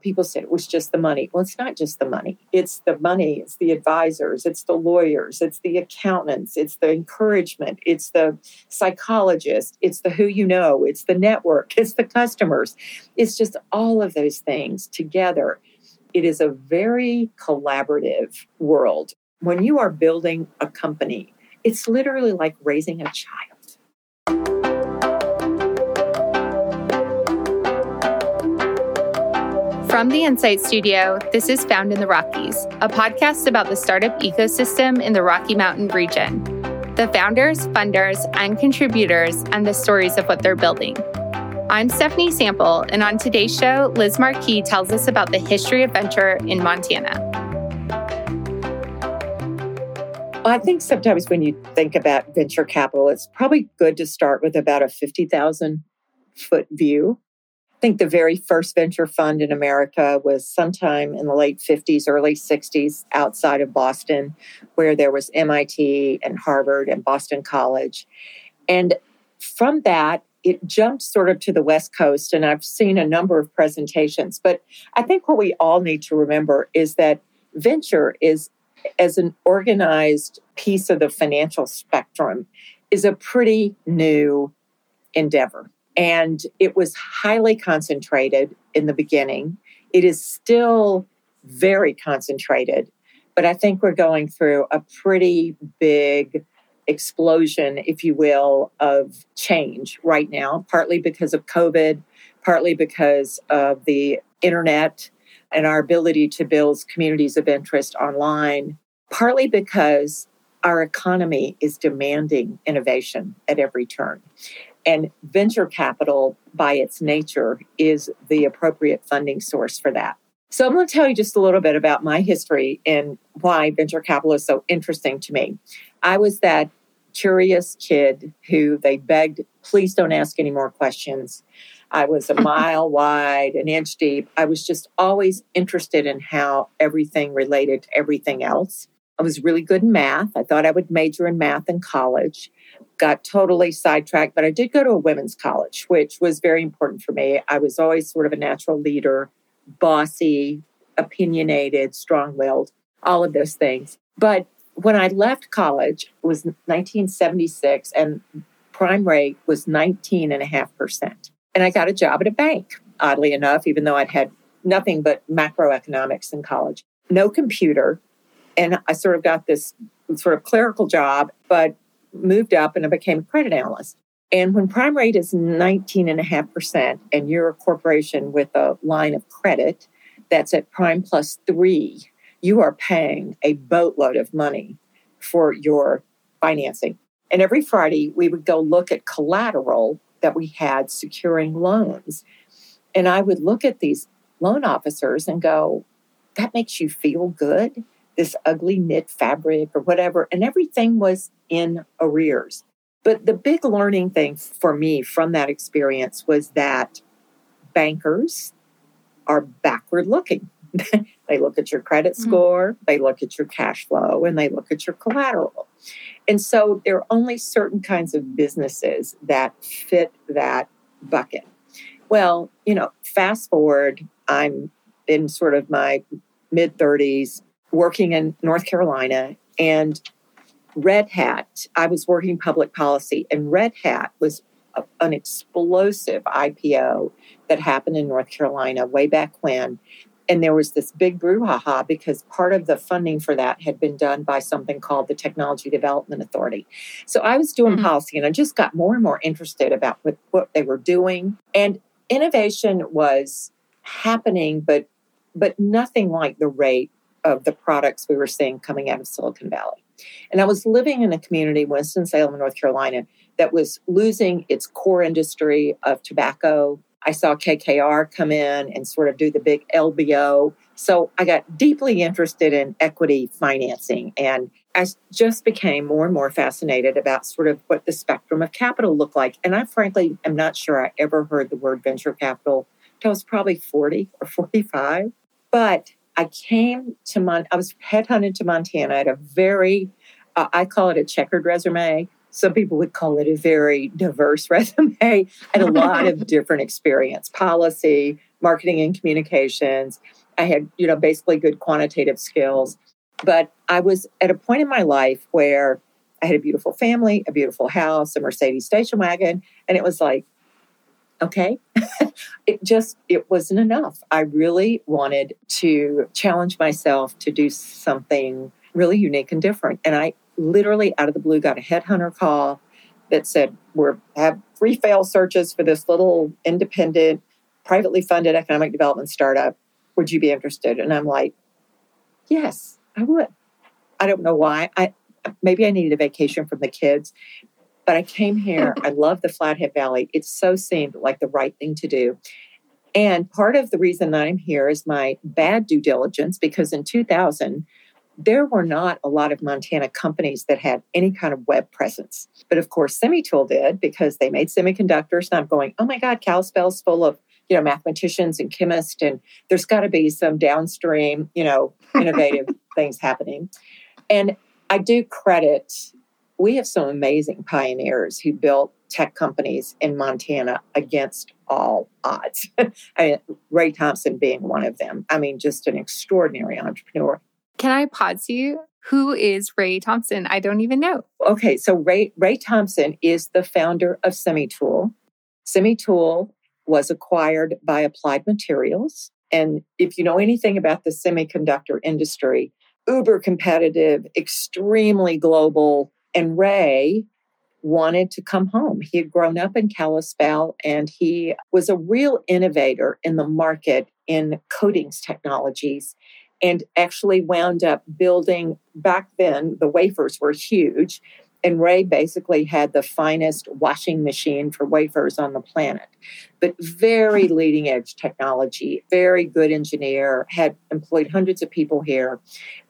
people said it was just the money. Well, it's not just the money. It's the money, it's the advisors, it's the lawyers, it's the accountants, it's the encouragement, it's the psychologist, it's the who you know, it's the network, it's the customers. It's just all of those things together. It is a very collaborative world. When you are building a company, it's literally like raising a child. From the Insight Studio, this is Found in the Rockies, a podcast about the startup ecosystem in the Rocky Mountain region, the founders, funders, and contributors, and the stories of what they're building. I'm Stephanie Sample, and on today's show, Liz Marchi tells us about the history of venture in Montana. I think sometimes when you think about venture capital, it's probably good to start with about a 50,000 foot view think the very first venture fund in America was sometime in the late 50s, early 60s outside of Boston, where there was MIT and Harvard and Boston College. And from that, it jumped sort of to the West Coast, and I've seen a number of presentations. But I think what we all need to remember is that venture is, as an organized piece of the financial spectrum, is a pretty new endeavor. And it was highly concentrated in the beginning. It is still very concentrated, but I think we're going through a pretty big explosion, if you will, of change right now, partly because of COVID, partly because of the internet and our ability to build communities of interest online, partly because our economy is demanding innovation at every turn. And venture capital, by its nature, is the appropriate funding source for that. So, I'm going to tell you just a little bit about my history and why venture capital is so interesting to me. I was that curious kid who they begged, please don't ask any more questions. I was a mile wide, an inch deep. I was just always interested in how everything related to everything else. I was really good in math. I thought I would major in math in college got totally sidetracked, but I did go to a women's college, which was very important for me. I was always sort of a natural leader, bossy, opinionated, strong willed, all of those things. But when I left college, it was 1976, and prime rate was 19.5%. And I got a job at a bank, oddly enough, even though I'd had nothing but macroeconomics in college, no computer. And I sort of got this sort of clerical job, but moved up and I became a credit analyst. And when prime rate is 19.5%, and you're a corporation with a line of credit that's at prime plus three, you are paying a boatload of money for your financing. And every Friday, we would go look at collateral that we had securing loans. And I would look at these loan officers and go, that makes you feel good this ugly knit fabric or whatever, and everything was in arrears. But the big learning thing for me from that experience was that bankers are backward looking. they look at your credit mm-hmm. score, mm-hmm. they look at your cash flow, and they look at your collateral. And so there are only certain kinds of businesses that fit that bucket. Well, you know, fast forward, I'm in sort of my mid 30s, working in North Carolina and Red Hat, I was working public policy, and Red Hat was a, an explosive IPO that happened in North Carolina way back when. And there was this big brouhaha because part of the funding for that had been done by something called the Technology Development Authority. So I was doing mm-hmm. policy and I just got more and more interested about what, what they were doing. And innovation was happening, but but nothing like the rate of the products we were seeing coming out of Silicon Valley. And I was living in a community, Winston-Salem, North Carolina, that was losing its core industry of tobacco. I saw KKR come in and sort of do the big LBO. So I got deeply interested in equity financing and I just became more and more fascinated about sort of what the spectrum of capital looked like. And I frankly am not sure I ever heard the word venture capital until I was probably 40 or 45. But I came to Mon. I was headhunted to Montana. I had a very, uh, I call it a checkered resume. Some people would call it a very diverse resume. I had a lot of different experience: policy, marketing and communications. I had, you know, basically good quantitative skills. But I was at a point in my life where I had a beautiful family, a beautiful house, a Mercedes station wagon, and it was like, okay, it just it wasn't enough. I really wanted to challenge myself to do something really unique and different. And I literally out of the blue got a headhunter call that said, We're have free fail searches for this little independent, privately funded economic development startup. Would you be interested? And I'm like, Yes, I would. I don't know why. I maybe I needed a vacation from the kids. But I came here. I love the Flathead Valley. It so seemed like the right thing to do. And part of the reason I'm here is my bad due diligence because in 2000, there were not a lot of Montana companies that had any kind of web presence. But of course, Semitool did because they made semiconductors. And I'm going, oh my God, Kalispell's full of you know mathematicians and chemists, and there's got to be some downstream, you know, innovative things happening. And I do credit. We have some amazing pioneers who built tech companies in Montana against all odds. I mean, Ray Thompson being one of them. I mean, just an extraordinary entrepreneur. Can I pause you? Who is Ray Thompson? I don't even know. Okay, so Ray Ray Thompson is the founder of Semitool. Semitool was acquired by Applied Materials, and if you know anything about the semiconductor industry, uber competitive, extremely global, and Ray wanted to come home. He had grown up in Kalispell and he was a real innovator in the market in coatings technologies and actually wound up building back then the wafers were huge and ray basically had the finest washing machine for wafers on the planet. But very leading edge technology very good engineer had employed hundreds of people here.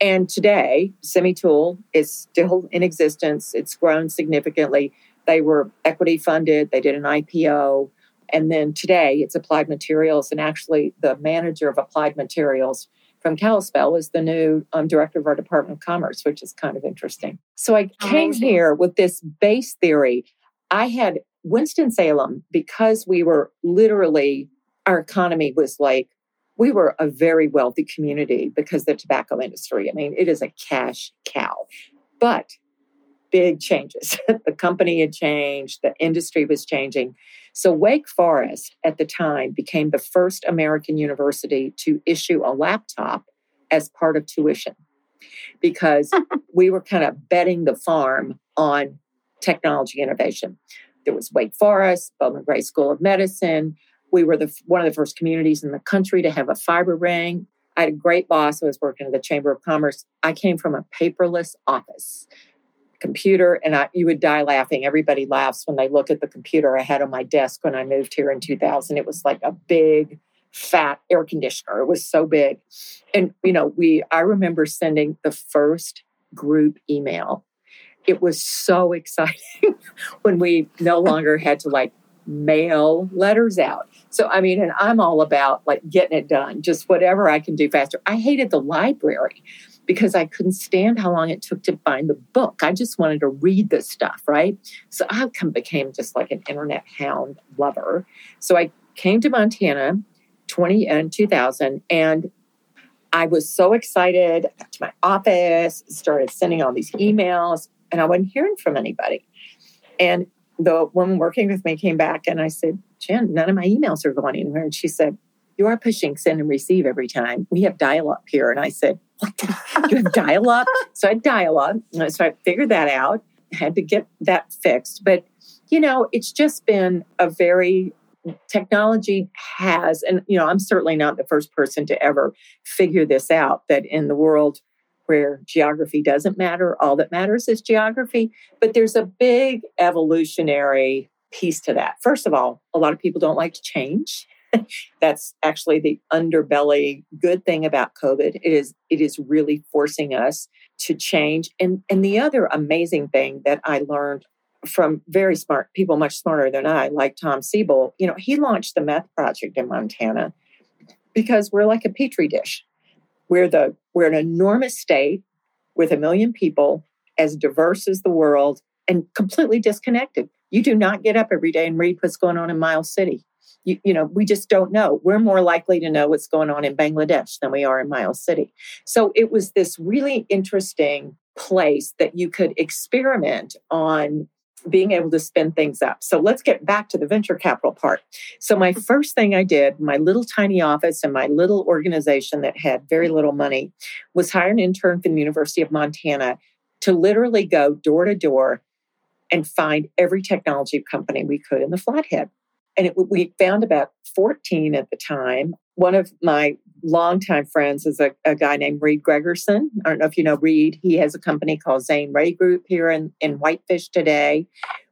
And today semitool is still in existence. It's grown significantly. They were equity funded. They did an ipo and then today it's applied materials. And actually the manager of applied materials from Kalispell is the new um, director of our Department of Commerce, which is kind of interesting. So I came here with this base theory. I had Winston-Salem because we were literally, our economy was like, we were a very wealthy community because the tobacco industry. I mean, it is a cash cow. But big changes. the company had changed, the industry was changing. So, Wake Forest at the time became the first American university to issue a laptop as part of tuition because we were kind of betting the farm on technology innovation. There was Wake Forest, Bowman Gray School of Medicine. We were the, one of the first communities in the country to have a fiber ring. I had a great boss. I was working at the Chamber of Commerce. I came from a paperless office computer and I, you would die laughing. Everybody laughs when they look at the computer I had on my desk when I moved here in 2000. It was like a big, fat air conditioner. It was so big. And, you know, we, I remember sending the first group email. It was so exciting when we no longer had to like mail letters out. So, I mean, and I'm all about like getting it done, just whatever I can do faster. I hated the library because I couldn't stand how long it took to find the book. I just wanted to read this stuff, right? So I became just like an internet hound lover. So I came to Montana 20 uh, and 2000 and I was so excited. I got to my office, started sending all these emails, and I wasn't hearing from anybody. And the woman working with me came back and I said, Jen, none of my emails are going anywhere. And she said, You are pushing send and receive every time. We have dial up here. And I said, you have dial up. So I had dial up. So I figured that out, had to get that fixed. But, you know, it's just been a very technology has, and, you know, I'm certainly not the first person to ever figure this out that in the world where geography doesn't matter, all that matters is geography. But there's a big evolutionary piece to that. First of all, a lot of people don't like to change. That's actually the underbelly good thing about COVID. It is it is really forcing us to change. And and the other amazing thing that I learned from very smart people, much smarter than I, like Tom Siebel, you know, he launched the meth project in Montana because we're like a petri dish. We're the we're an enormous state with a million people, as diverse as the world, and completely disconnected. You do not get up every day and read what's going on in Miles City You, you know, we just don't know. We're more likely to know what's going on in Bangladesh than we are in Miles City. So it was this really interesting place that you could experiment on being able to spin things up. So let's get back to the venture capital part. So, my mm-hmm. first thing I did, my little tiny office and my little organization that had very little money, was hire an intern from the University of Montana to literally go door to door and find every technology company we could in the Flathead. And it, we found about 14 at the time. One of my longtime friends is a, a, guy named Reed Gregerson. I don't know if you know Reed. He has a company called Zaneray Group here in, in Whitefish today.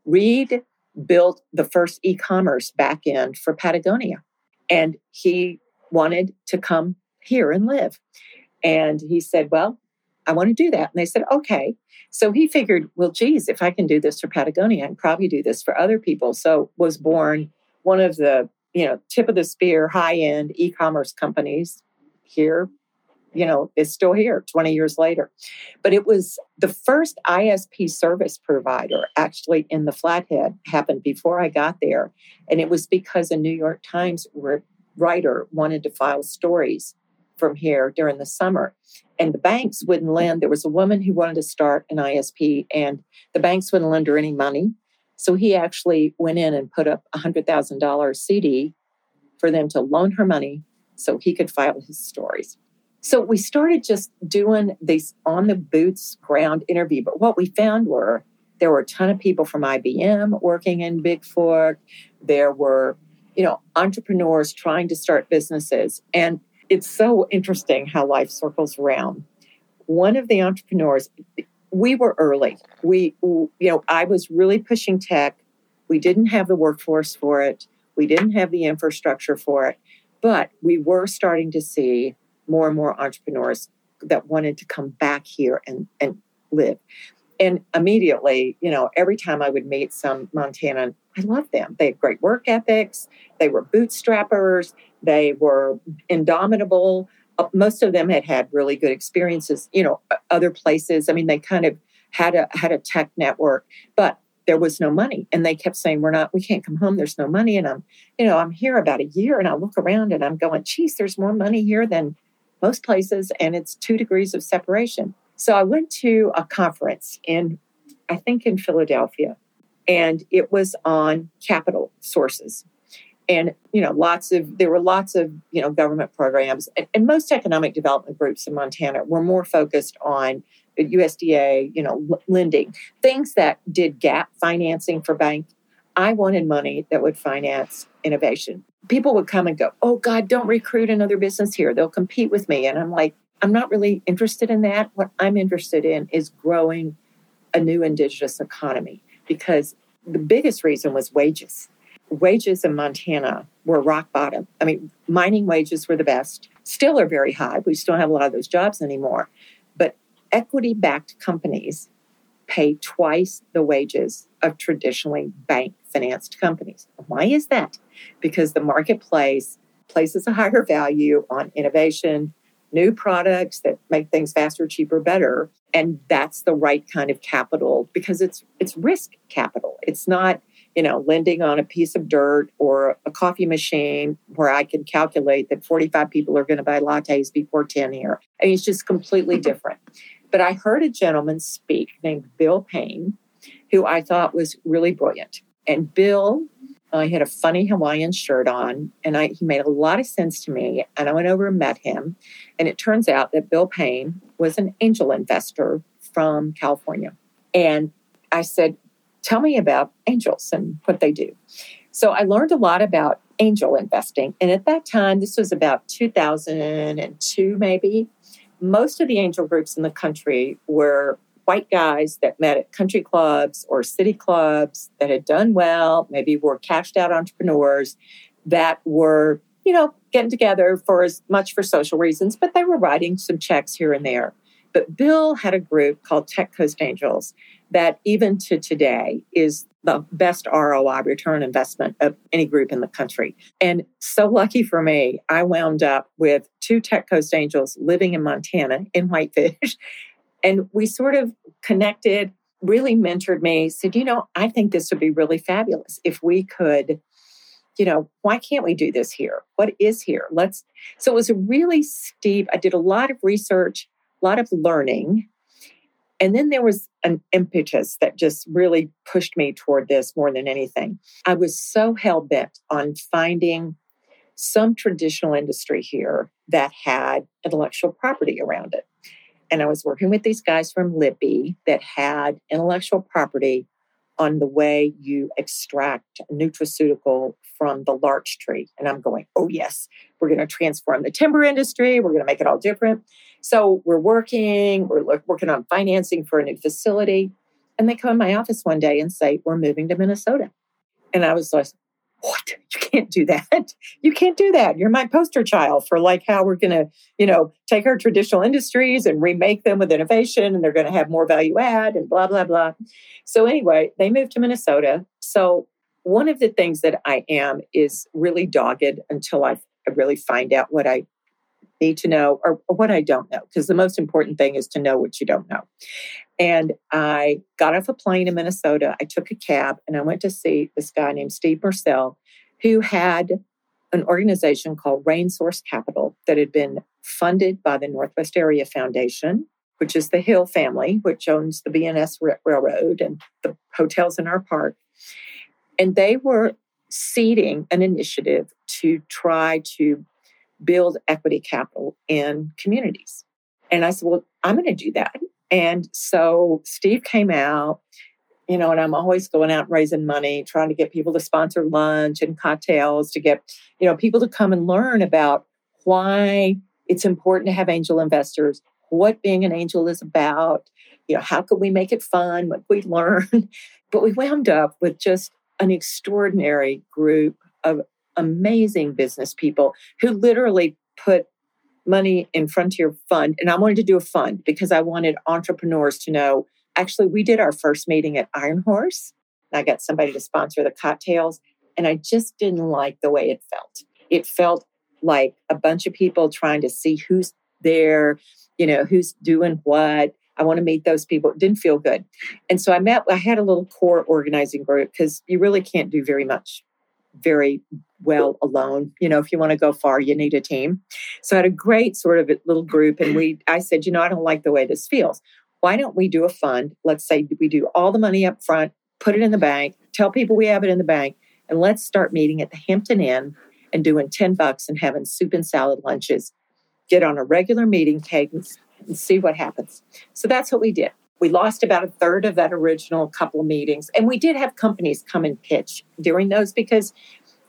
Reed built the first e commerce backend for Patagonia. And he wanted to come here and live. And he said, Well, I want to do that. And they said, Okay. So he figured, Well, geez, if I can do this for Patagonia, I can probably do this for other people. So was born one of the you know, tip of the spear, high end e commerce companies here, you know, is still here 20 years later. But it was the first ISP service provider actually in the Flathead happened before I got there. And it was because a New York Times writer wanted to file stories from here during the summer. And the banks wouldn't lend. There was a woman who wanted to start an ISP, and the banks wouldn't lend her any money. So he actually went in and put up a $100,000 CD for them to loan her money so he could file his stories. So we started just doing these on the boots ground interview. But what we found were there were a ton of people from IBM working in Bigfork. There were, you know, entrepreneurs trying to start businesses. And it's so interesting how life circles around. One of the entrepreneurs, we were early. We, you know, I was really pushing tech. We didn't have the workforce for it. We didn't have the infrastructure for it, but we were starting to see more and more entrepreneurs that wanted to come back here and, and live. And immediately, you know, every time I would meet some Montana, I loved them. They had great work ethics. They were bootstrappers. They were indomitable. Uh, most of them had had really good experiences, you know, other places. I mean, they kind of had a had a tech network, but there was no money, and they kept saying, "We're not, we can't come home. There's no money." And I'm, you know, I'm here about a year, and I look around and I'm going, "Geez, there's more money here than most places, and it's two degrees of separation." So I went to a conference in, I think, in Philadelphia, and it was on capital sources and you know lots of there were lots of you know government programs and, and, most economic development groups in montana were more focused on usda you know l- lending things that did gap financing for bank. I wanted money that would finance innovation. People would come and go oh god don't recruit another business here. They'll compete with me. And i'm like i'm not really interested in that. What i'm interested in is growing a new indigenous economy because the biggest reason was wages wages in Montana were rock bottom. I mean, mining wages were the best, still are very high. We still have a lot of those jobs anymore. But equity backed companies pay twice the wages of traditionally bank financed companies. Why is that? Because the marketplace places a higher value on innovation, new products that make things faster, cheaper, better. And that's the right kind of capital because it's it's risk capital. It's not you know, lending on a piece of dirt or a coffee machine where I can calculate that 45 people are going to buy lattes before 10 here. I mean, it's just completely different. But I heard a gentleman speak named Bill Payne, who I thought was really brilliant. And Bill, uh, he had a funny Hawaiian shirt on, and I, he made a lot of sense to me. And I went over and met him. And it turns out that Bill Payne was an angel investor from California. And I said, tell me about angels and what they do. So I learned a lot about angel investing. And at that time, this was about 2002, maybe, most of the angel groups in the country were white guys that met at country clubs or city clubs that had done well, maybe were cashed out entrepreneurs that were, you know, getting together for as much for social reasons, but they were writing some checks here and there. But Bill had a group called Tech Coast Angels that even to today is the best ROI return investment of any group in the country. And so lucky for me, I wound up with two Tech Coast Angels living in Montana in Whitefish. And we sort of connected, really mentored me, said, you know, I think this would be really fabulous if we could you know, why can't we do this here? What is here? Let's. So it was a really steep, I did a lot of research, a lot of learning. And then there was an impetus that just really pushed me toward this more than anything. I was so hell bent on finding some traditional industry here that had intellectual property around it. And I was working with these guys from Libby that had intellectual property on the way you extract nutraceutical from the larch tree. And I'm going, oh, yes, we're going to transform the timber industry. We're going to make it all different. So we're working, we're working on financing for a new facility. And they come in my office one day and say, we're moving to Minnesota. And I was like, what? You can't do that. You can't do that. You're my poster child for like how we're going to, you know, take our traditional industries and remake them with innovation and they're going to have more value add and blah, blah, blah. So, anyway, they moved to Minnesota. So, one of the things that I am is really dogged until I really find out what I need to know or, or what I don't know, because the most important thing is to know what you don't know. And I got off a plane in Minnesota. I took a cab and I went to see this guy named Steve Mercil, who had an organization called Rain Source Capital that had been funded by the Northwest Area Foundation, which is the Hill family, which owns the BNSF Railroad and the hotels in our park. And they were seeding an initiative to try to build equity capital in communities. And I said, Well, I'm going to do that. And so Steve came out, you know, and I'm always going out raising money, trying to get people to sponsor lunch and cocktails to get, you know, people to come and learn about why it's important to have angel investors, what being an angel is about, you know, how could we make it fun, what we learn. but we wound up with just an extraordinary group of amazing business people who literally put money in Frontier Fund. And I wanted to do a fund because I wanted entrepreneurs to know actually, we did our first meeting at Iron Horse. and I got somebody to sponsor the cocktails, and I just didn't like the way it felt. It felt like a bunch of people trying to see who's there, you know, who's doing what. I want to meet those people. It didn't feel good. And so I met, I had a little core organizing group because you really can't do very much very well alone. You know, if you want to go far, you need a team. So I had a great sort of little group, and we I said, you know, I don't like the way this feels. Why don't we do a fund? Let's say we do all the money up front, put it in the bank, tell people we have it in the bank, and let's start meeting at the Hampton Inn and doing 10 bucks and having soup and salad lunches. Get on a regular meeting cadence and see what happens. So that's what we did. We lost about a third of that original couple of meetings. And we did have companies come and pitch during those because,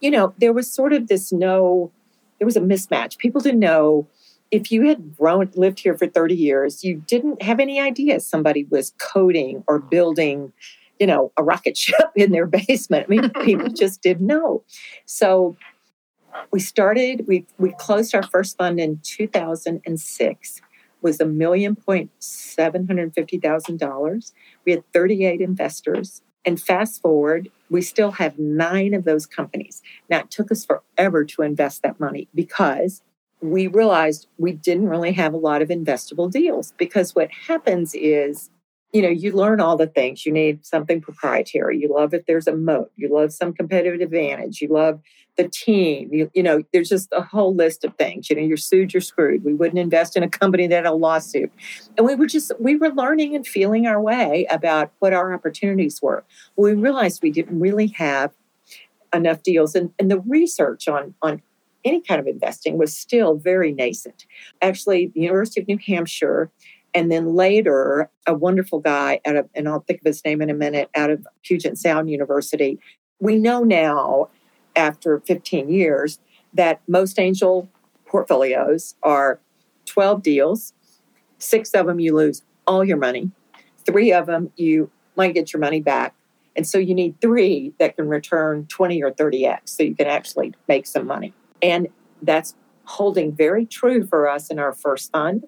you know, there was sort of this no, there was a mismatch. People didn't know if you had grown, lived here for 30 years, you didn't have any idea somebody was coding or oh. building, you know, a rocket ship in their basement. I mean, people just didn't know. So we started, we, we closed our first fund in 2006 was a million point seven hundred fifty thousand dollars. We had 38 investors. And fast forward, we still have nine of those companies. Now it took us forever to invest that money because we realized we didn't really have a lot of investable deals. Because what happens is you know, you learn all the things. You need something proprietary. You love if there's a moat. You love some competitive advantage. You love the team. You, you know, there's just a whole list of things. You know, you're sued, you're screwed. We wouldn't invest in a company that had a lawsuit. And we were just, we were learning and feeling our way about what our opportunities were. We realized we didn't really have enough deals. And, and the research on, on any kind of investing was still very nascent. Actually, the University of New Hampshire and then later, a wonderful guy out of, and I'll think of his name in a minute, out of Puget Sound University. We know now, after 15 years, that most angel portfolios are 12 deals. Six of them you lose all your money. Three of them you might get your money back. And so you need three that can return 20 or 30x so you can actually make some money. And that's holding very true for us in our first fund.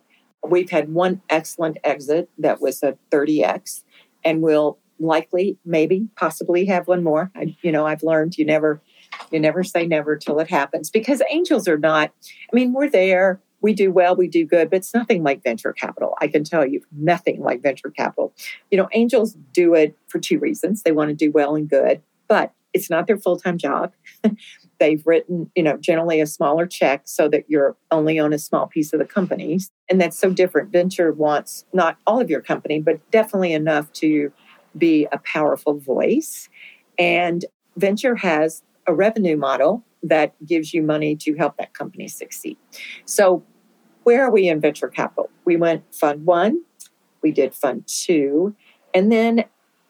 We've had one excellent exit that was a 30x, and we'll likely, maybe, possibly have one more. I, you know, I've learned you never, you never say never till it happens because angels are not. I mean, we're there. We do well, we do good, but it's nothing like venture capital. I can tell you, nothing like venture capital. You know, angels do it for two reasons. They want to do well and good, but it's not their full time job. They've written, you know, generally a smaller check so that you're only on a small piece of the company. And that's so different. Venture wants not all of your company, but definitely enough to be a powerful voice. And venture has a revenue model that gives you money to help that company succeed. So, where are we in venture capital? We went fund one, we did fund two, and then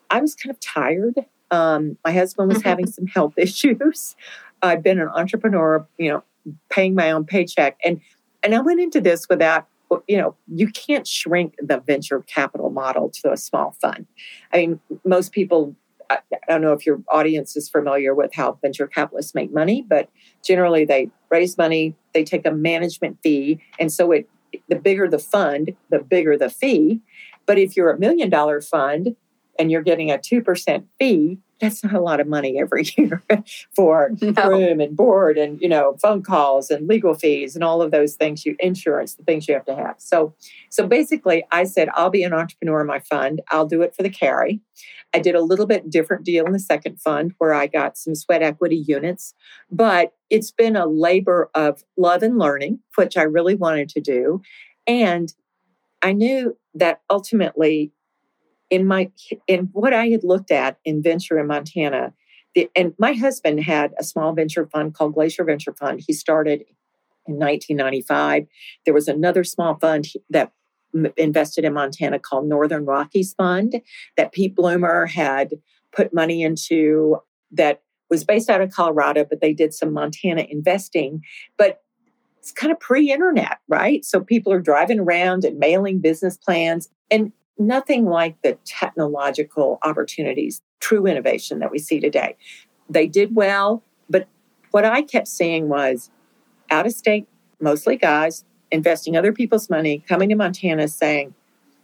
I was kind of tired. Um, my husband was having some health issues. I've been an entrepreneur, you know, paying my own paycheck, and and I went into this without, you know, you can't shrink the venture capital model to a small fund. I mean, most people I don't know if your audience is familiar with how venture capitalists make money, but generally they raise money, they take a management fee, and so it the bigger the fund, the bigger the fee. But if you're a million dollar fund and you're getting a 2% fee, that's not a lot of money every year for no. room and board and you know phone calls and legal fees and all of those things you insurance the things you have to have. So so basically i said i'll be an entrepreneur in my fund. I'll do it for the carry. I did a little bit different deal in the second fund where i got some sweat equity units but it's been a labor of love and learning which i really wanted to do. And i knew that ultimately in my in what I had looked at in venture in Montana, the, and my husband had a small venture fund called Glacier Venture Fund. He started in 1995. There was another small fund that invested in Montana called Northern Rockies Fund that Pete Bloomer had put money into that was based out of Colorado, but they did some Montana investing. But it's kind of pre internet, right? So people are driving around and mailing business plans. And nothing like the technological opportunities, true innovation that we see today. They did well, but what I kept seeing was out of state, mostly guys, investing other people's money, coming to Montana saying,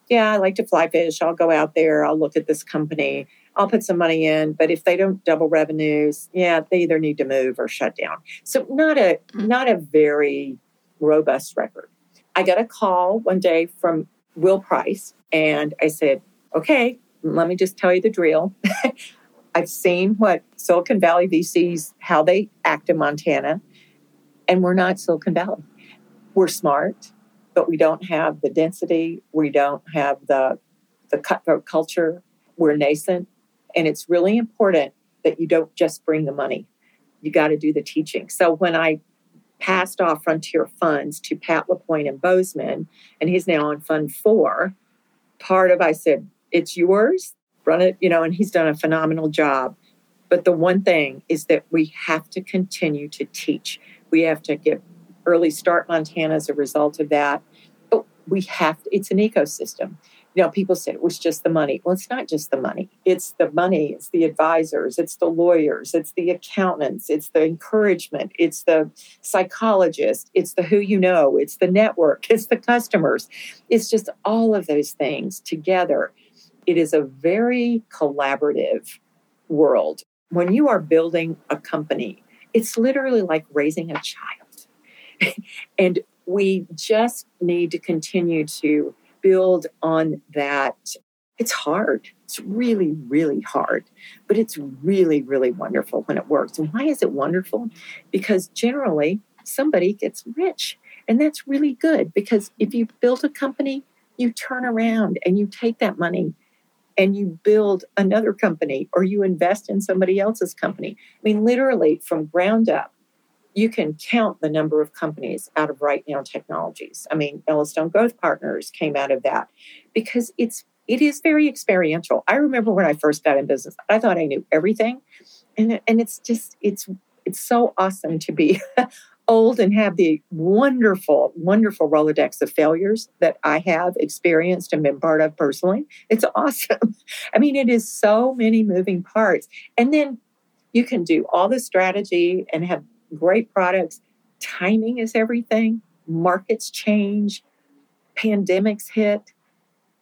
Yeah, I like to fly fish. I'll go out there. I'll look at this company. I'll put some money in. But if they don't double revenues, yeah, they either need to move or shut down. So not a mm. not a very robust record. I got a call one day from Will Price, and I said, okay, let me just tell you the drill. I've seen what Silicon Valley VCs, how they act in Montana, and we're not Silicon Valley. We're smart, but we don't have the density. We don't have the, the cutthroat culture. We're nascent. And it's really important that you don't just bring the money. You got to do the teaching. So when I passed off Frontier Funds to Pat LaPointe and Bozeman, and he's now on Fund Four, part of I said, it's yours, run it, you know, and he's done a phenomenal job. But the one thing is that we have to continue to teach. We have to get early start Montana as a result of that. But we have to, it's an ecosystem you know, people said it was just the money. Well, it's not just the money. It's the money, it's the advisors, it's the lawyers, it's the accountants, it's the encouragement, it's the psychologist, it's the who you know, it's the network, it's the customers. It's just all of those things together. It is a very collaborative world. When you are building a company, it's literally like raising a child. and we just need to continue to build on that. It's hard. It's really, really hard, but it's really, really wonderful when it works. And why is it wonderful? Because generally somebody gets rich. And that's really good because if you build a company, you turn around and you take that money and you build another company or you invest in somebody else's company. I mean, literally from ground up, you can count the number of companies out of RightNow Technologies. I mean, Yellowstone Growth Partners came out of that because it's it is very experiential. I remember when I first got in business, I thought I knew everything. And, and it's just it's it's so awesome to be old and have the wonderful, wonderful Rolodex of failures that I have experienced and been part of personally. It's awesome. I mean, it is so many moving parts. And then you can do all the strategy and have great products. Timing is everything. Markets change, pandemics hit,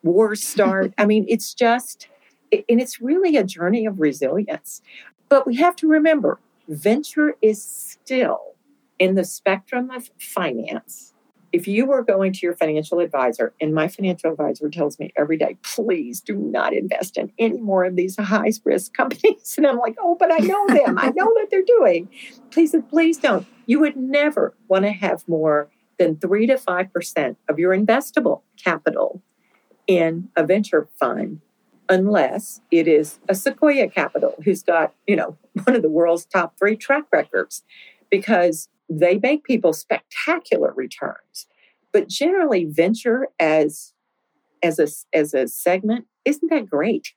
wars start. I mean, it's just, and it's really a journey of resilience. But we have to remember venture is still in the spectrum of finance. If you were going to your financial advisor, and my financial advisor tells me every day, please do not invest in any more of these high risk companies. And I'm like, oh, but I know them. I know what they're doing. Please, please don't. You would never want to have more than three to 5% of your investable capital in a venture fund unless it is a Sequoia Capital who's got, you know, one of the world's top three track records because they make people spectacular returns. But generally, venture as as a as a segment isn't that great.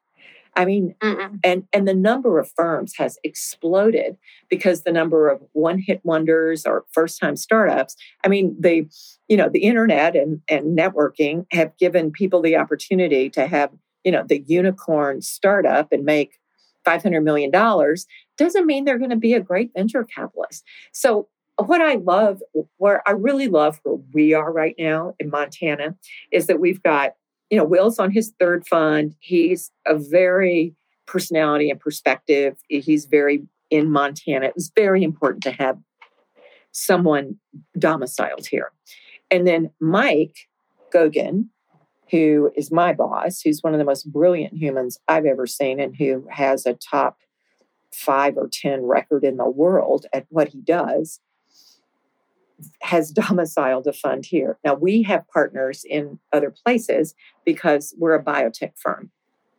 I mean, Mm-mm. and and the number of firms has exploded because the number of one hit wonders or first time startups. I mean, the you know the internet and and networking have given people the opportunity to have you know the unicorn startup and make 500 million dollars doesn't mean they're going to be a great venture capitalist. So what I love, where I really love where we are right now in Montana, is that we've got, you know, Will's on his third fund. He's a very personality and perspective. He's very in Montana. It was very important to have someone domiciled here. And then Mike Goguen, who is my boss, who's one of the most brilliant humans I've ever seen and who has a top five or 10 record in the world at what he does has domiciled a fund here. Now, we have partners in other places because we're a biotech firm.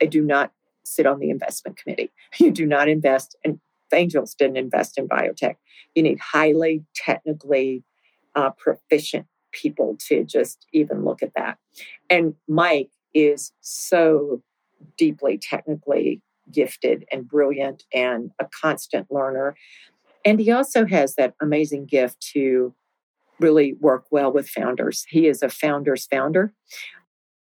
I do not sit on the investment committee. You do not invest, and angels didn't invest in biotech. You need highly technically uh, proficient people to just even look at that. And Mike is so deeply technically gifted and brilliant and a constant learner. And he also has that amazing gift to really work well with founders. He is a founder's founder.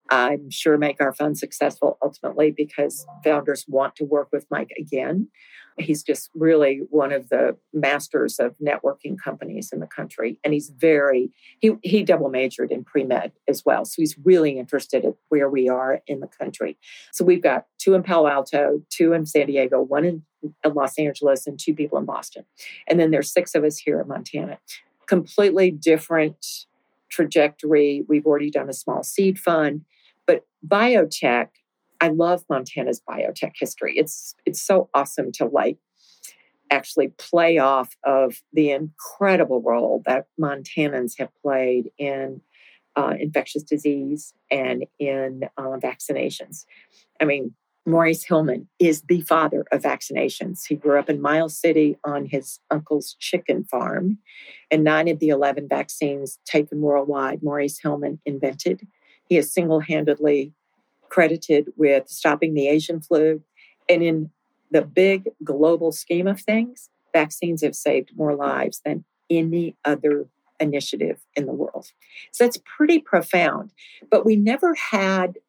I'm sure make our fund successful ultimately because founders want to work with Mike again. He's just really one of the masters of networking companies in the country. And he's very, he, he double majored in pre med as well. So he's really interested in where we are in the country. So we've got two in Palo Alto, two in San Diego, one in Los Angeles, and two people in Boston. And then there's six of us here in Montana completely different trajectory. We've already done a small seed fund, but biotech, I love Montana's biotech history. It's it's so awesome to like actually play off of the incredible role that Montanans have played in uh, infectious disease and in uh, vaccinations. I mean, Maurice Hilleman is the father of vaccinations. He grew up in Miles City on his uncle's chicken farm, and nine of the 11 vaccines taken worldwide, Maurice Hilleman invented. He is single handedly credited with stopping the Asian flu. And in the big global scheme of things, vaccines have saved more lives than any other initiative in the world. So that's pretty profound. But we never had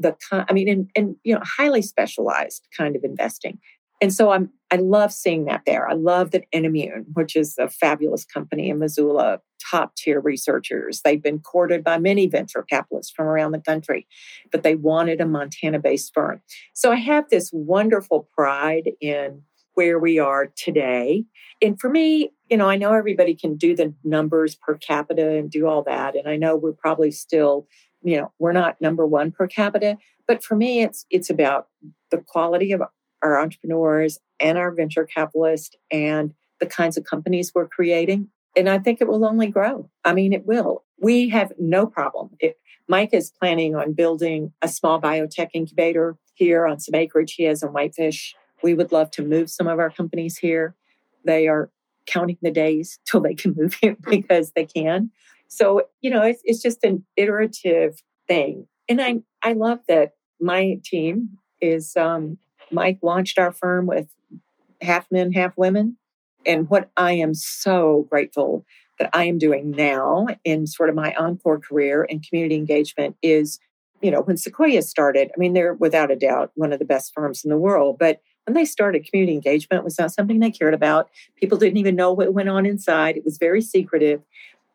the I mean, and, and you know, highly specialized kind of investing. And so I'm I love seeing that there. I love that Inimmune, which is a fabulous company in Missoula, top tier researchers. They've been courted by many venture capitalists from around the country, but they wanted a Montana based firm. So I have this wonderful pride in where we are today. And for me, you know, I know everybody can do the numbers per capita and do all that. And I know we're probably still you know we're not number one per capita but for me it's it's about the quality of our entrepreneurs and our venture capitalists and the kinds of companies we're creating and i think it will only grow. I mean it will. We have no problem. If mike is planning on building a small biotech incubator here on some acreage. He has in whitefish. We would love to move some of our companies here. They are counting the days till they can move here because they can so, you know, it's, it's just an iterative thing. And I, I love that my team is, um, Mike launched our firm with half men, half women. And what I am so grateful that I am doing now in sort of my encore career and community engagement is, you know, when Sequoia started, I mean, they're without a doubt one of the best firms in the world, but when they started, community engagement was not something they cared about. People didn't even know what went on inside. It was very secretive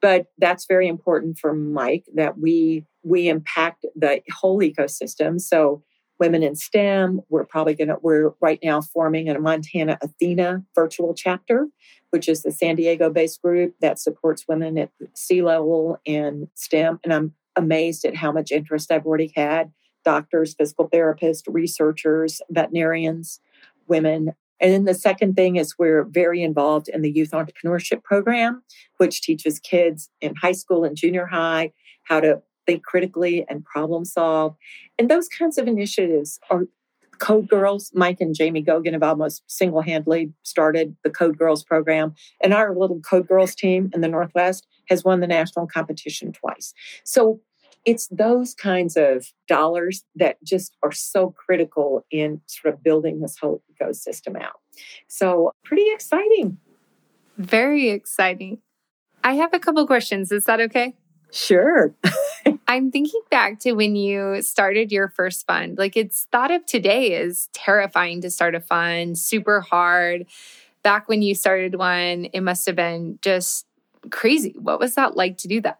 but that's very important for mike that we we impact the whole ecosystem so women in stem we're probably going to we're right now forming a montana athena virtual chapter which is the San Diego based group that supports women at C-level in STEM. And I'm amazed at how much interest I've already had doctors, physical therapists, researchers, veterinarians, women. And then the second thing is we're very involved in the youth entrepreneurship program, which teaches kids in high school and junior high how to think critically and problem solve. And those kinds of initiatives are Code Girls. Mike and Jamie Goguen have almost single handedly started the Code Girls program. And our little Code Girls team in the Northwest has won the national competition twice. So it's those kinds of dollars that just are so critical in sort of building this whole ecosystem out. So, pretty exciting. Very exciting. I have a couple questions. Is that okay? Sure. I'm thinking back to when you started your first fund. Like it's thought of today as terrifying to start a fund, super hard. Back when you started one, it must have been just crazy. What was that like to do that?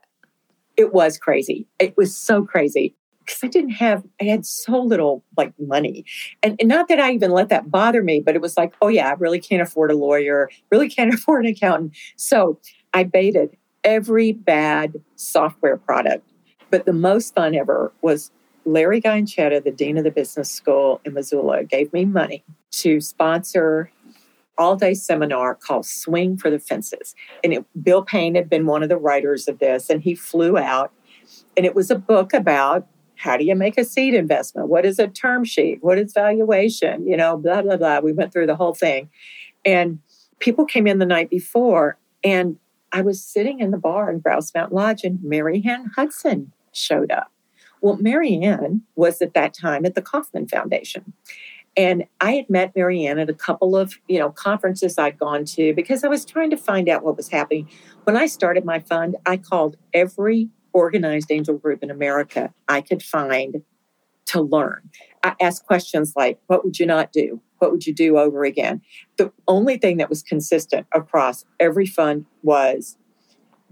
It was crazy. It was so crazy because I didn't have, I had so little like money. And, and, not that I even let that bother me, but it was like, oh yeah, I really can't afford a lawyer, really can't afford an accountant. So I baited every bad software product. But the most fun ever was Larry Gianchetta, the dean of the business school in Missoula, gave me money to sponsor all day seminar called Swing for the Fences. And it, Bill Payne had been one of the writers of this, and he flew out. And it was a book about how do you make a seed investment? What is a term sheet? What is valuation? You know, blah, blah, blah. We went through the whole thing. And people came in the night before, and I was sitting in the bar in Grouse Mountain Lodge, and Marianne Hudson showed up. Well, Mary Ann was at that time at the Kauffman Foundation. And I had met Marianne at a couple of, you know, conferences I'd gone to because I was trying to find out what was happening. When I started my fund, I called every organized angel group in America I could find to learn. I asked questions like, what would you not do? What would you do over again? The only thing that was consistent across every fund was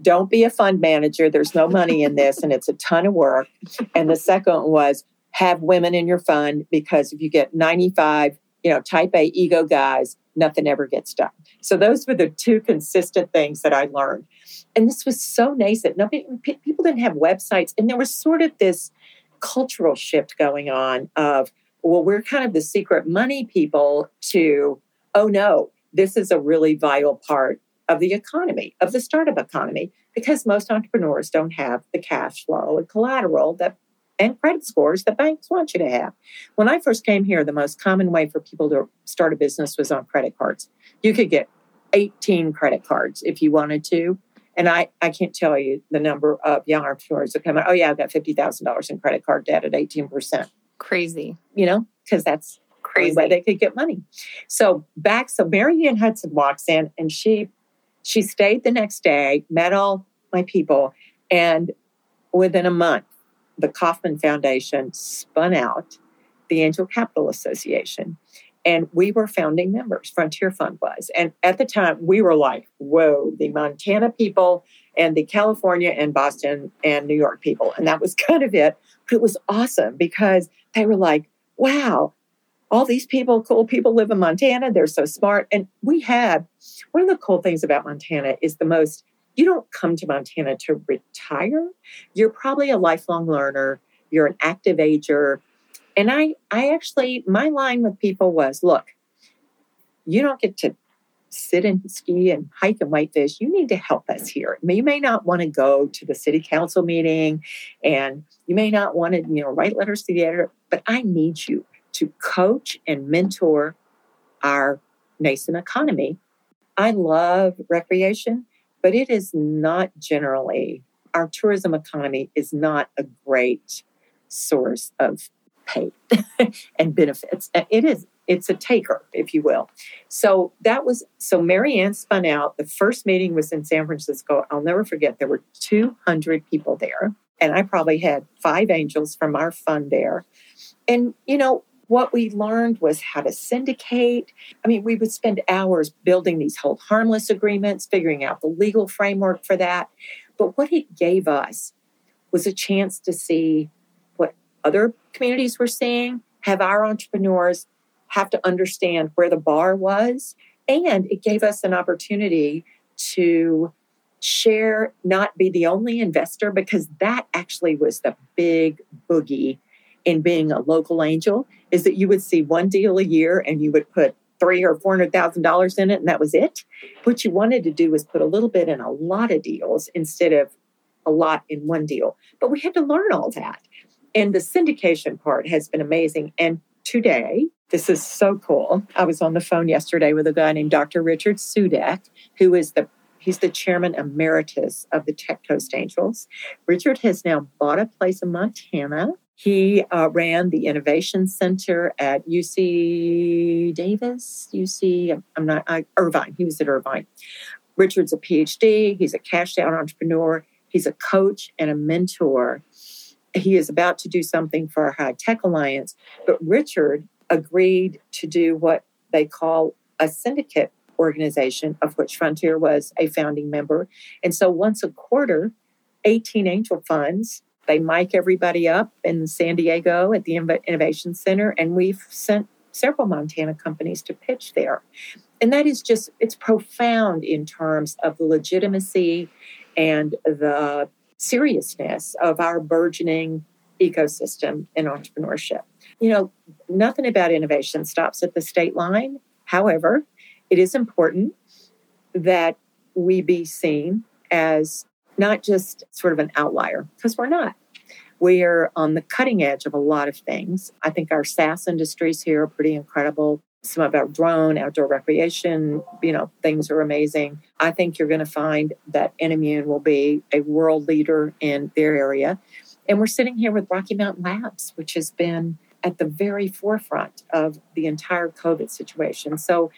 don't be a fund manager. There's no money in this and it's a ton of work. And the second was have women in your fund because if you get 95, you know, type A ego guys, nothing ever gets done. So those were the two consistent things that I learned. And this was so nascent. Nobody, people didn't have websites. And there was sort of this cultural shift going on of, well, we're kind of the secret money people to, oh no, this is a really vital part of the economy, of the startup economy, because most entrepreneurs don't have the cash flow and collateral that and credit scores that banks want you to have. When I first came here, the most common way for people to start a business was on credit cards. You could get 18 credit cards if you wanted to. And I, I can't tell you the number of young entrepreneurs that come out, oh, yeah, I've got $50,000 in credit card debt at 18%. Crazy. You know, because that's crazy way they could get money. So back, so Marianne Hudson walks in and she she stayed the next day, met all my people, and within a month, the Kauffman Foundation spun out the Angel Capital Association. And we were founding members, Frontier Fund was. And at the time, we were like, whoa, the Montana people and the California and Boston and New York people. And that was kind of it. But it was awesome because they were like, wow, all these people, cool people live in Montana. They're so smart. And we had one of the cool things about Montana is the most you don't come to Montana to retire. You're probably a lifelong learner. You're an active ager. And I, I actually, my line with people was look, you don't get to sit and ski and hike and whitefish. You need to help us here. You may not want to go to the city council meeting and you may not want to, you know, write letters to the editor, but I need you to coach and mentor our nascent economy. I love recreation but it is not generally, our tourism economy is not a great source of pay and benefits. Uh, it is, it's a taker, if you will. So that was, so Marianne spun out. The first meeting was in San Francisco. I'll never forget, there were 200 people there. And I probably had five angels from our fund there. And, you know, what we learned was how to syndicate. I mean, we would spend hours building these hold harmless agreements, figuring out the legal framework for that. But what it gave us was a chance to see what other communities were seeing, have our entrepreneurs have to understand where the bar was And it gave us an opportunity to share, not be the only investor, because that actually was the big boogie in being a local angel, is that you would see one deal a year and you would put three or four hundred thousand dollars in it, and that was it. What you wanted to do was put a little bit in a lot of deals instead of a lot in one deal. But we had to learn all that. And the syndication part has been amazing. And today, this is so cool. I was on the phone yesterday with a guy named Dr. Richard Sudek, who is the He's the chairman emeritus of the Tech Coast Angels. Richard has now bought a place in Montana. He uh, ran the Innovation Center at UC Davis, UC, I'm not, I, Irvine. He was at Irvine. Richard's a PhD. He's a cash out entrepreneur. He's a coach and a mentor. He is about to do something for our High Tech Alliance. But Richard agreed to do what they call a syndicate organization, of which Frontier was a founding member. And so once a quarter, 18 angel funds, they mic everybody up in San Diego at the Innovation Center, and we've sent several Montana companies to pitch there. And that is just, it's profound in terms of the legitimacy and the seriousness of our burgeoning ecosystem in entrepreneurship. You know, nothing about innovation stops at the state line. However, it is important that we be seen as not just sort of an outlier, because we're not. We're on the cutting edge of a lot of things. I think our SaaS industries here are pretty incredible. Some of our drone, outdoor recreation, you know, things are amazing. I think you're going to find that Inimmune will be a world leader in their area. And we're sitting here with Rocky Mountain Labs, which has been at the very forefront of the entire COVID situation. So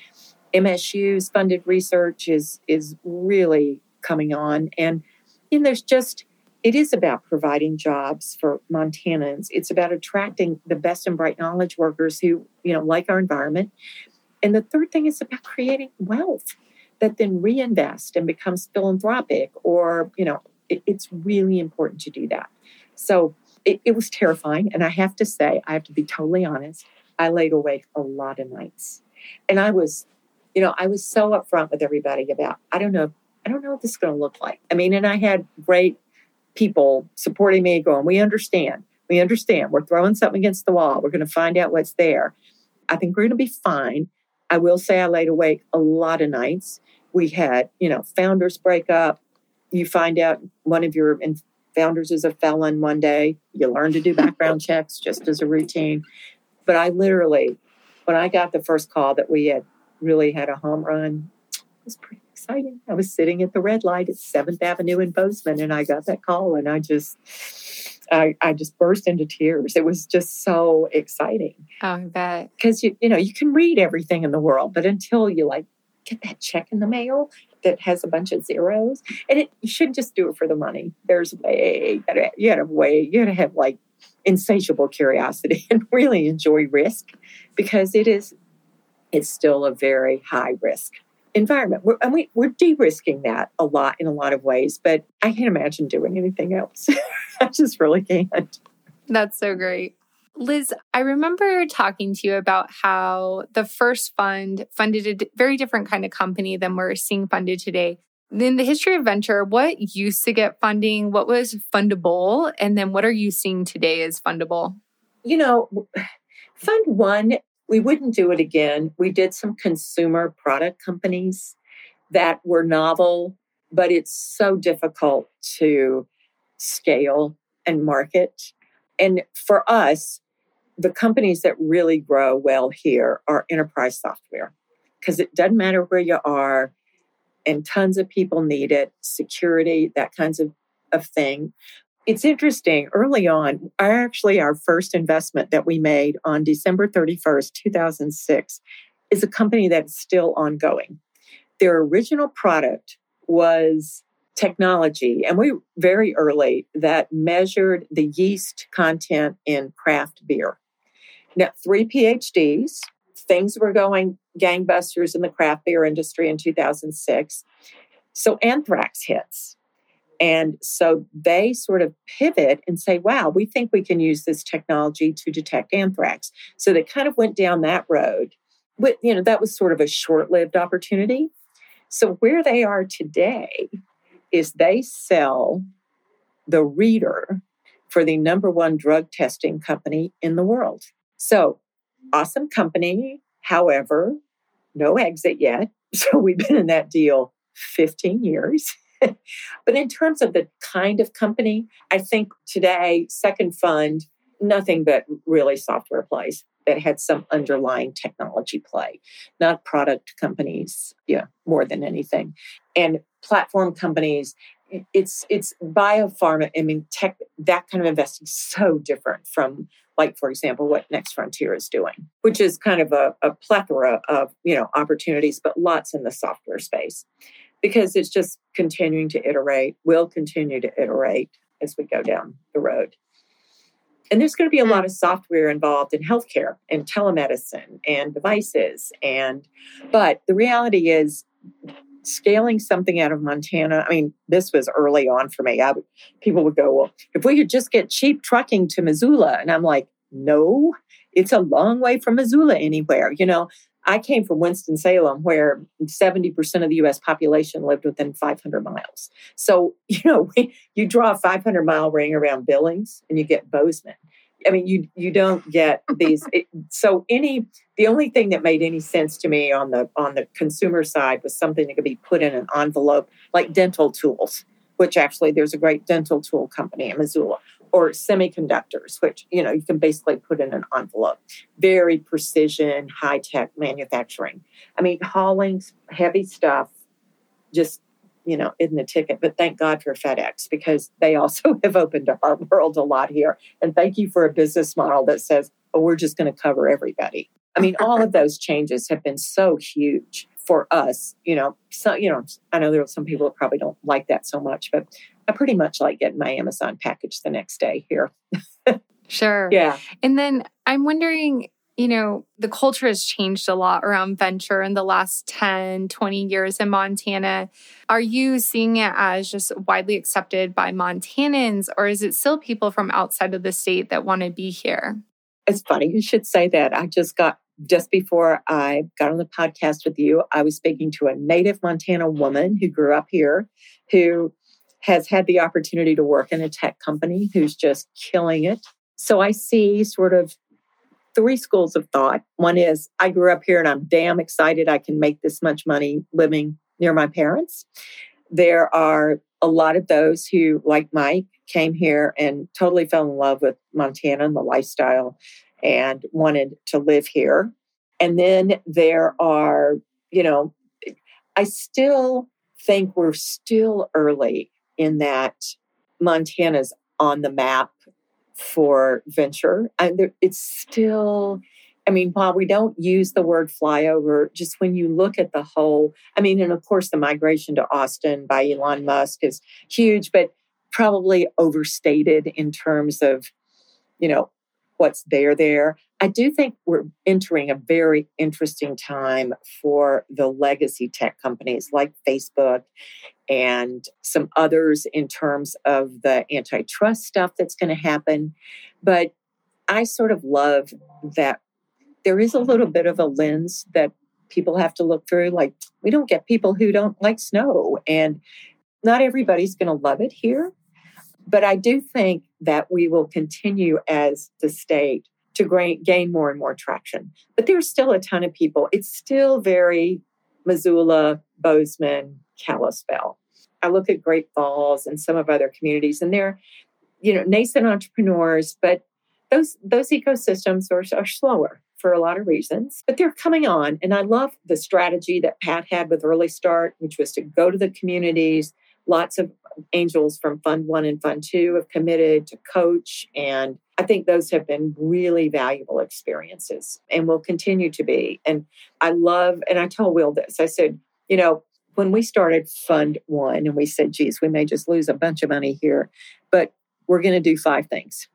MSU's funded research is is really coming on, and and there's just it is about providing jobs for Montanans. It's about attracting the best and bright knowledge workers who you know like our environment, and the third thing is about creating wealth that then reinvest and becomes philanthropic, or you know it, it's really important to do that. So it, it was terrifying, and I have to say, I have to be totally honest. I laid awake a lot of nights, and I was you know, I was so upfront with everybody about, I don't know, I don't know what this is going to look like. I mean, and I had great people supporting me going, we understand. We understand. We're throwing something against the wall. We're going to find out what's there. I think we're going to be fine. I will say I laid awake a lot of nights. We had, you know, founders break up. You find out one of your founders is a felon one day. You learn to do background checks just as a routine. But I literally, when I got the first call that we had really had a home run. It was pretty exciting. I was sitting at the red light at Seventh Avenue in Bozeman, and I got that call, and I just, I, I just burst into tears. It was just so exciting. Oh, I bet. Because you, you know, you can read everything in the world, but until you like get that check in the mail that has a bunch of zeros, and it, you shouldn't just do it for the money. There's way you you gotta way you gotta have like insatiable curiosity and really enjoy risk because it is it's still a very high risk environment. We're, and we, we're de risking that a lot in a lot of ways, but I can't imagine doing anything else. I just really can't. That's so great. Liz, I remember talking to you about how the first fund funded a very different kind of company than we're seeing funded today. In the history of venture, what used to get funding? What was fundable? And then what are you seeing today as fundable? You know, Fund One we wouldn't do it again. We did some consumer product companies that were novel, but it's so difficult to scale and market. And for us, the companies that really grow well here are enterprise software because it doesn't matter where you are and tons of people need it, security, that kinds of, of thing. It's interesting. Early on, actually, our first investment that we made on December 31st, 2006, is a company that's still ongoing. Their original product was technology, and we very early that measured the yeast content in craft beer. Now, three PhDs, things were going gangbusters in the craft beer industry in 2006. So anthrax hits. And so they sort of pivot and say, wow, we think we can use this technology to detect anthrax. So they kind of went down that road. but, you know, that was sort of a short lived opportunity. So where they are today is they sell the reader for the number one drug testing company in the world. So awesome company. However, no exit yet. So we've been in that deal 15 years. but in terms of the kind of company, I think today, Second Fund, nothing but really software plays that had some underlying technology play, not product companies, yeah, more than anything. And platform companies, it's it's biopharma. I mean, tech that kind of investing is so different from like for example what next frontier is doing which is kind of a, a, plethora of you know opportunities but lots in the software space because it's just continuing to iterate will continue to iterate as we go down the road and there's going to be a mm-hmm. lot of software involved in healthcare and telemedicine and devices and but the reality is scaling something out of Montana, I mean, this was early on for me. I would, people would go, well, if we could just get cheap trucking to Missoula. And I'm like, no, it's a long way from Missoula anywhere. You know, I came from Winston-Salem, where 70% of the US population lived within 500 miles. So, you know, you draw a 500 mile ring around Billings and you get Bozeman. I mean, you you don't get these. It, so any the only thing that made any sense to me on the on the consumer side was something that could be put in an envelope, like dental tools, which actually there's a great dental tool company in Missoula, or semiconductors, which you know you can basically put in an envelope. Very precision, high tech manufacturing. I mean, hauling heavy stuff just you know, in the ticket. But thank God for FedEx because they also have opened up our world a lot here. And thank you for a business model that says, oh, we're just going to cover everybody. I mean, all of those changes have been so huge for us. You know, so you know, I know there are some people that probably don't like that so much, but I pretty much like getting my Amazon package the next day here. sure. Yeah. And then I'm wondering you know, the culture has changed a lot around venture in the last 10, 20 years in Montana. Are you seeing it as just widely accepted by Montanans, or is it still people from outside of the state that want to be here? It's funny you should say that. I just got, just before I got on the podcast with you, I was speaking to a native Montana woman who grew up here, who has had the opportunity to work in a tech company, who's just killing it. So I see sort of three schools of thought. One is I grew up here and I'm damn excited I can make this much money living near my parents. There are a lot of those who, like Mike, came here and totally fell in love with Montana and the lifestyle and wanted to live here. And then there are, you know, I still think we're still early in that Montana's on the map for venture. And it's still, I mean, while we don't use the word flyover, just when you look at the whole, I mean, and of course, the migration to Austin by Elon Musk is huge, but probably overstated in terms of, you know, what's there there. I do think we're entering a very interesting time for the legacy tech companies like Facebook and some others in terms of the antitrust stuff that's going to happen. But I sort of love that there is a little bit of a lens that people have to look through. Like, we don't get people who don't like snow, and not everybody's going to love it here. But I do think that we will continue as the state to gain more and more traction. But there's still a ton of people. It's still very Missoula, Bozeman, Kalispell. I look at Great Falls and some of other communities, and they're, you know, nascent entrepreneurs, but those those ecosystems are, are slower for a lot of reasons, but they're coming on. And I love the strategy that Pat had with Early Start, which was to go to the communities. Lots of angels from Fund One and Fund Two have committed to coach. And I think those have been really valuable experiences and will continue to be. And I love, and I told Will this I said, you know, when we started Fund One and we said, geez, we may just lose a bunch of money here, but we're going to do five things.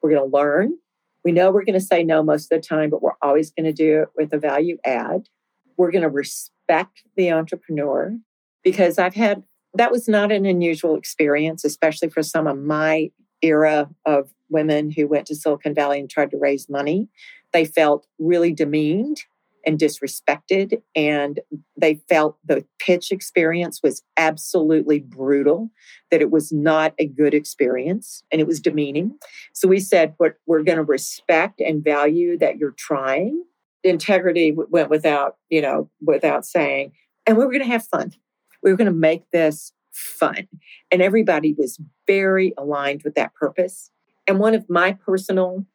We're going to learn. We know we're going to say no most of the time, but we're always going to do it with a value add. We're going to respect the entrepreneur because I've had that was not an unusual experience, especially for some of my era of women who went to Silicon Valley and tried to raise money. They felt really demeaned and disrespected. And they felt the pitch experience was absolutely brutal, that it was not a good experience and it was demeaning. So we said, what we're going to respect and value that you're trying. Integrity went without, you know, without saying, and we were going to have fun. We were going to make this fun. And everybody was very aligned with that purpose. And one of my personal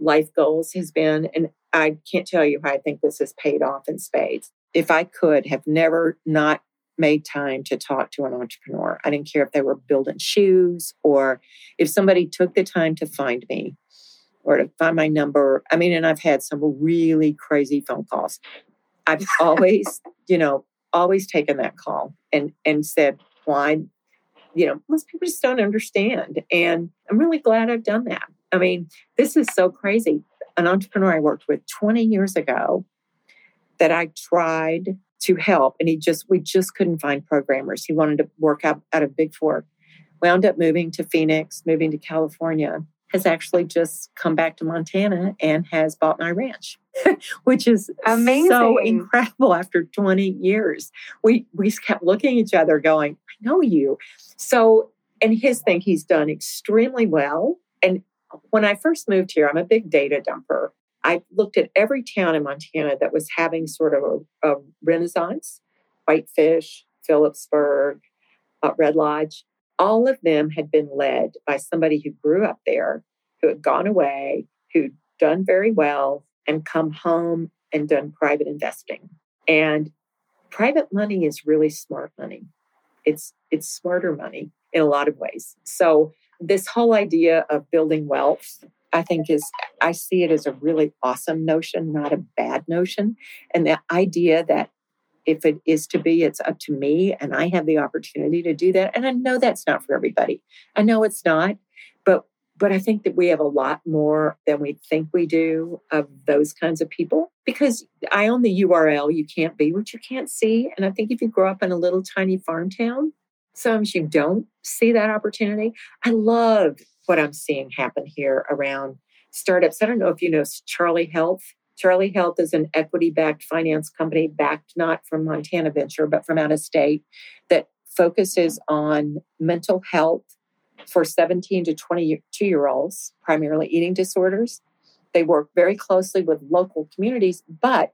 life goals has been, and I can't tell you how I think this has paid off in spades. If I could have never not made time to talk to an entrepreneur, I didn't care if they were building shoes or if somebody took the time to find me or to find my number. I mean, and I've had some really crazy phone calls. I've always, you know, always taken that call and and said, why, you know, most people just don't understand. And I'm really glad I've done that. I mean, this is so crazy. An entrepreneur I worked with 20 years ago that I tried to help, and he just, we just couldn't find programmers. He wanted to work out, out of Bigfork. Wound up moving to Phoenix, moving to California, has actually just come back to Montana and has bought my ranch, which is amazing. So incredible after 20 years. We we kept looking at each other going, I know you. So, and his thing, he's done extremely well. And when I first moved here, I'm a big data dumper. I looked at every town in Montana that was having sort of a, a renaissance Whitefish, Philipsburg, uh, Red Lodge. All of them had been led by somebody who grew up there, who had gone away, who'd done very well, and come home and done private investing. And private money is really smart money. It's it's smarter money in a lot of ways. So this whole idea of building wealth I think is I see it as a really awesome notion, not a bad notion. And the idea that if it is to be, it's up to me and I have the opportunity to do that. And I know that's not for everybody. I know it's not, but but I think that we have a lot more than we think we do of those kinds of people because I own the URL. You can't be what you can't see. And I think if you grow up in a little tiny farm town, Sometimes you don't see that opportunity. I love what I'm seeing happen here around startups. I don't know if you know Charlie Health. Charlie Health is an equity backed finance company, backed not from Montana Venture, but from out of state, that focuses on mental health for 17 to 22 year olds, primarily eating disorders. They work very closely with local communities. But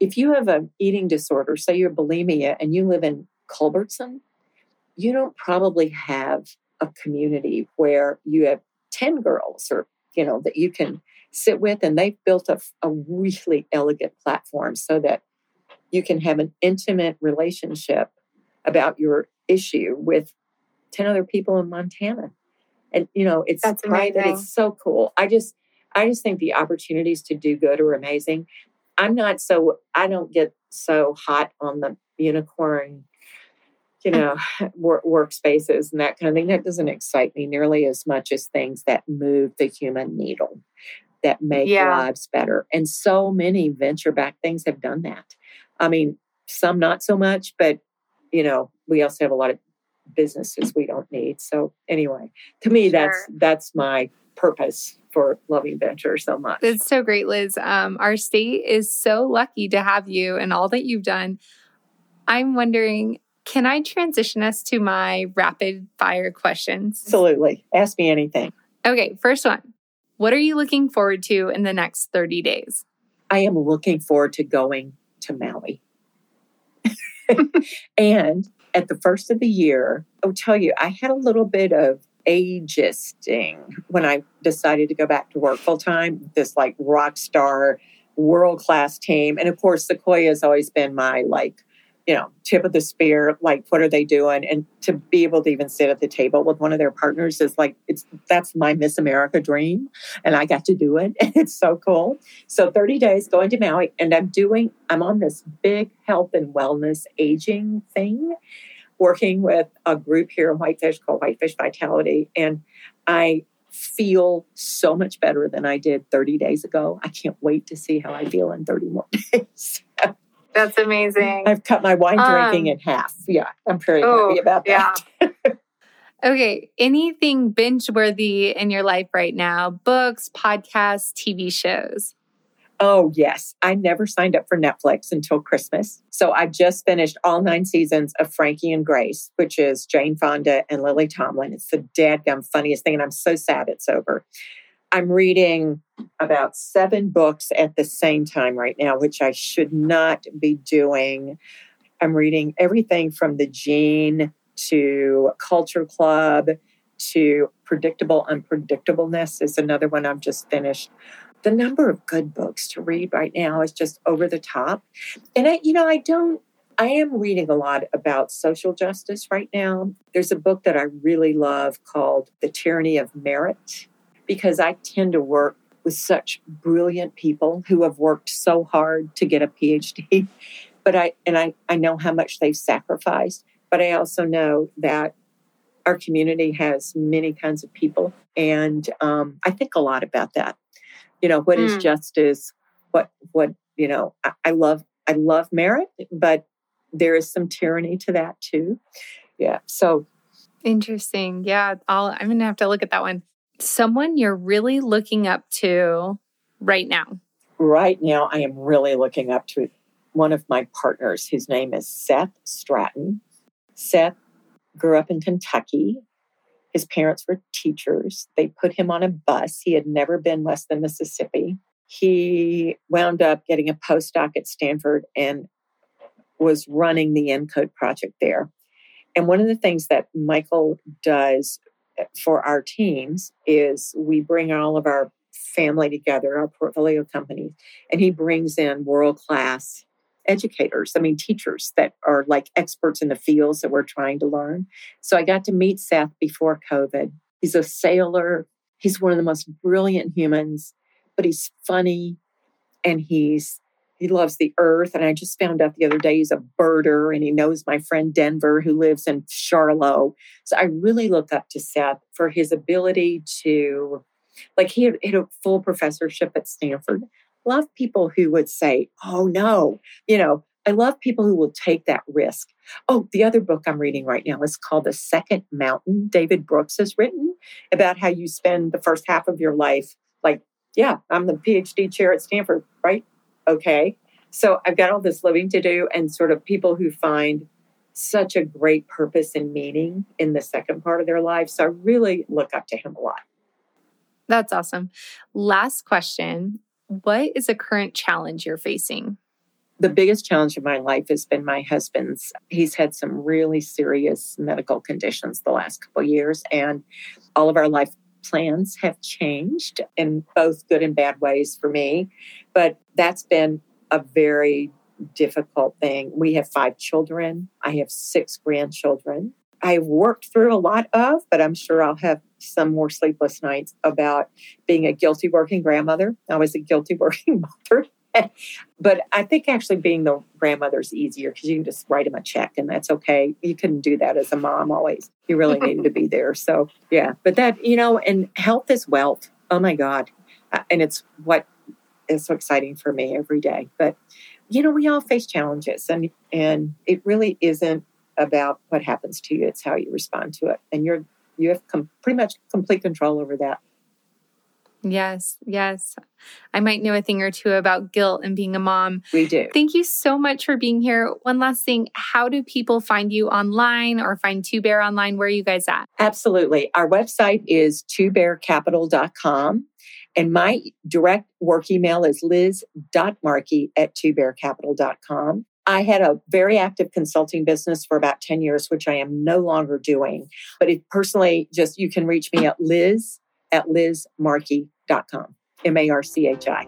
if you have an eating disorder, say you're bulimia, and you live in Culbertson, you don't probably have a community where you have 10 girls or you know that you can sit with and they've built a, a really elegant platform so that you can have an intimate relationship about your issue with 10 other people in montana. And you know it's That's private amazing. it's so cool. I just i just think the opportunities to do good are amazing. I'm not so i don't get so hot on the unicorn you know, work, workspaces and that kind of thing. That doesn't excite me nearly as much as things that move the human needle, that make Yeah. lives better. And so many venture backed things have done that. I mean, some not so much, but, you know, we also have a lot of businesses we don't need. So anyway, to me, that's that's my purpose for loving venture so much. It's so great, Liz. Um, our state is so lucky to have you and all that you've done. I'm wondering, can I transition us to my rapid fire questions? Absolutely. Ask me anything. Okay, first one. What are you looking forward to in the next 30 days? I am looking forward to going to Maui. and at the first of the year, I'll tell you, I had a little bit of ageisting when I decided to go back to work full time. This like rock star, world class team. And of course, Sequoia has always been my like, you know, tip of the spear. Like, what are they doing? And to be able to even sit at the table with one of their partners is like, it's that's my Miss America dream. And I got to do it. And it's so cool. So 30 days going to Maui, and I'm doing, I'm on this big health and wellness aging thing, working with a group here in Whitefish called Whitefish Vitality. And I feel so much better than I did 30 days ago. I can't wait to see how I feel in 30 more days. That's amazing. I've cut my wine drinking Um, in half. Yeah, I'm very oh, happy about that. yeah. Okay, anything binge worthy in your life right now? Books, podcasts, TV shows? Oh, yes. I never signed up for Netflix until Christmas. So I just finished all nine seasons of Frankie and Grace, which is Jane Fonda and Lily Tomlin. It's the dadgum funniest thing. And I'm so sad it's over. I'm reading about seven books at the same time right now, which I should not be doing. I'm reading everything from The Gene to Culture Club to Predictable Unpredictableness is another one I've just finished the number of good books to read right now is just over the top. And I, you know, I don't, I am reading a lot about social justice right now. There's a book that I really love called The Tyranny of Merit, because I tend to work with such brilliant people who have worked so hard to get a PhD. But I, and I, I know how much they've sacrificed, but I also know that our community has many kinds of people. And um, I think a lot about that you know what mm. is justice what what you know I, I love i love merit but there is some tyranny to that too yeah so interesting yeah I'll, i'm gonna have to look at that one someone you're really looking up to right now right now i am really looking up to one of my partners his name is seth strattan seth grew up in kentucky his parents were teachers. They put him on a bus. He had never been west of Mississippi. He wound up getting a postdoc at Stanford and was running the ENCODE project there. And one of the things that Michael does for our teams is we bring all of our family together, our portfolio companies, and he brings in world class educators, I mean, teachers that are like experts in the fields that we're trying to learn. So I got to meet Seth before COVID. He's a sailor. He's one of the most brilliant humans, but he's funny and he's he loves the earth. And I just found out the other day he's a birder and he knows my friend Denver who lives in Charlotte. So I really look up to Seth for his ability to, like, he had, had a full professorship at Stanford, love people who would say, oh no, you know, I love people who will take that risk. Oh, the other book I'm reading right now is called The Second Mountain. David Brooks has written about how you spend the first half of your life like, yeah, I'm the PhD chair at Stanford, right? Okay. So I've got all this living to do, and sort of people who find such a great purpose and meaning in the second part of their life. So I really look up to him a lot. That's awesome. Last question what is a current challenge you're facing? The biggest challenge of my life has been my husband's. He's had some really serious medical conditions the last couple years, and all of our life plans have changed in both good and bad ways for me. But that's been a very difficult thing. We have five children, I have six grandchildren. I've worked through a lot of, but I'm sure I'll have some more sleepless nights about being a guilty working grandmother. I was a guilty working mother. but I think actually being the grandmother is easier because you can just write them a check and that's okay. You couldn't do that as a mom always. You really needed to be there. So, yeah. But that, you know, and health is wealth. Oh my God. Uh, and it's what is so exciting for me every day. But, you know, we all face challenges and, and it really isn't about what happens to you, it's how you respond to it. And you're you have com- pretty much complete control over that. Yes, yes. I might know a thing or two about guilt and being a mom. We do. Thank you so much for being here. One last thing how do people find you online or find Two Bear online? Where are you guys at? Absolutely. Our website is twobearcapital.com. And my direct work email is liz.marchi at twobearcapital.com. I had a very active consulting business for about 10 years, which I am no longer doing. But it personally, just you can reach me at liz at lizmarchi.com, M A R C H I.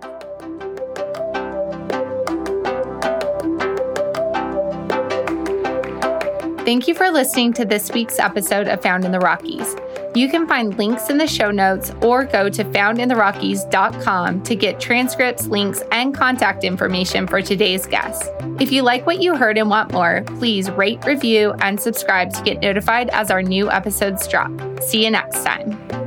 Thank you for listening to this week's episode of Found in the Rockies. You can find links in the show notes or go to foundintherockies.com to get transcripts, links, and contact information for today's guest. If you like what you heard and want more, please rate, review, and subscribe to get notified as our new episodes drop. See you next time.